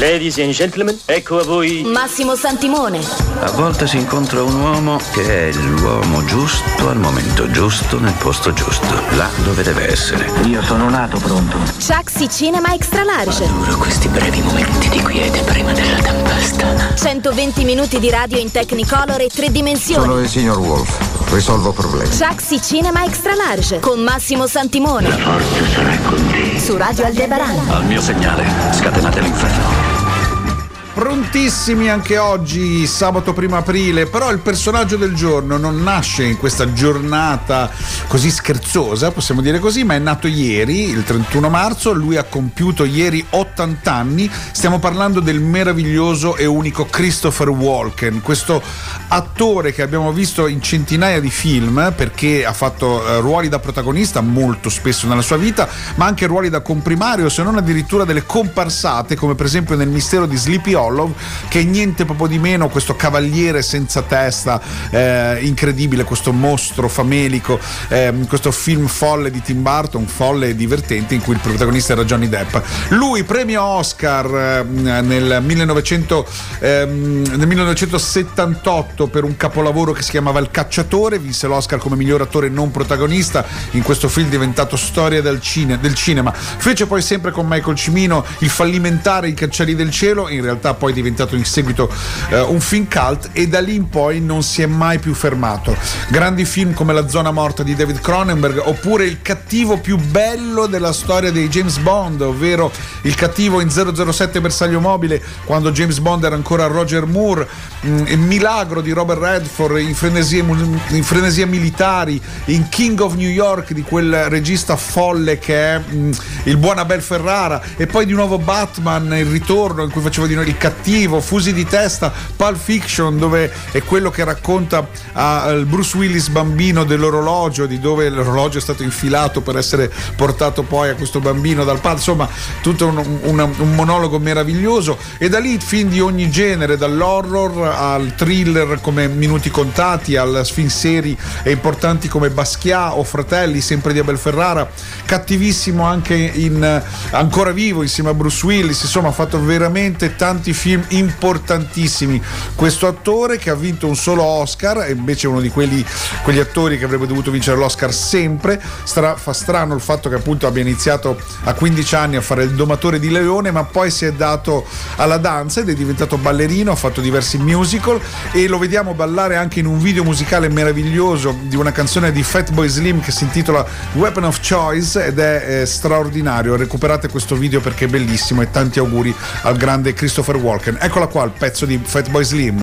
Ladies and gentlemen, ecco a voi Massimo Santimone. A volte si incontra un uomo che è l'uomo giusto al momento giusto nel posto giusto, là dove deve essere. Io sono nato pronto. Chaxi Cinema Extra Large. Adoro questi brevi momenti di quiete prima della tempesta. 120 minuti di radio in Technicolor e tre dimensioni. Sono il signor Wolf. Risolvo problemi. Chaxi Cinema Extra Large con Massimo Santimone. Forza sarà con te. Su Radio Aldebaran. Al mio segnale, scatenate l'inferno. Prontissimi anche oggi, sabato primo aprile, però il personaggio del giorno non nasce in questa giornata così scherzosa, possiamo dire così, ma è nato ieri, il 31 marzo, lui ha compiuto ieri 80 anni, stiamo parlando del meraviglioso e unico Christopher Walken, questo attore che abbiamo visto in centinaia di film perché ha fatto eh, ruoli da protagonista molto spesso nella sua vita, ma anche ruoli da comprimario, se non addirittura delle comparsate, come per esempio nel mistero di Sleepy Hollow, che è niente proprio di meno questo cavaliere senza testa eh, incredibile, questo mostro famelico, eh, questo film folle di Tim Burton, folle e divertente, in cui il protagonista era Johnny Depp. Lui premio Oscar eh, nel, 1900, ehm, nel 1978 per un capolavoro che si chiamava Il cacciatore, vinse l'Oscar come miglior attore non protagonista in questo film diventato storia del, cine, del cinema. Fece poi sempre con Michael Cimino il fallimentare I Cancelli del cielo, in realtà poi diventato in seguito eh, un film cult e da lì in poi non si è mai più fermato. Grandi film come La zona morta di David Cronenberg oppure Il cattivo più bello della storia dei James Bond, ovvero il cattivo in 007 Bersaglio Mobile quando James Bond era ancora Roger Moore, mh, il milagro di Robert Redford in frenesie, in frenesie, militari, in King of New York di quel regista folle che è mh, il buon Abel Ferrara e poi di nuovo Batman, il ritorno in cui faceva di noi il cattivo, Fusi di testa, Pulp Fiction dove è quello che racconta al Bruce Willis bambino dell'orologio, di dove l'orologio è stato infilato per essere portato poi a questo bambino dal padre, insomma tutto un, un, un monologo meraviglioso. E da lì film di ogni genere, dall'horror al thriller come Minuti Contati, al film seri e importanti come Basquiat o Fratelli, sempre di Abel Ferrara, cattivissimo anche in Ancora Vivo insieme a Bruce Willis, insomma ha fatto veramente tanti film importantissimi. Questo attore che ha vinto un solo Oscar, e invece uno di quelli, quegli attori che avrebbe dovuto vincere l'Oscar sempre, Stra, fa strano il fatto che appunto abbia iniziato a 15 anni a fare il domatore di leone, ma poi si è dato alla danza ed è diventato ballerino, ha fatto diversi musical e lo vediamo ballare anche in un video musicale meraviglioso di una canzone di Fatboy Slim che si intitola Weapon of Choice ed è eh, straordinario. Recuperate questo video perché è bellissimo e tanti auguri al grande Christopher Walken. Eccola qua il pezzo di Fatboy Slim.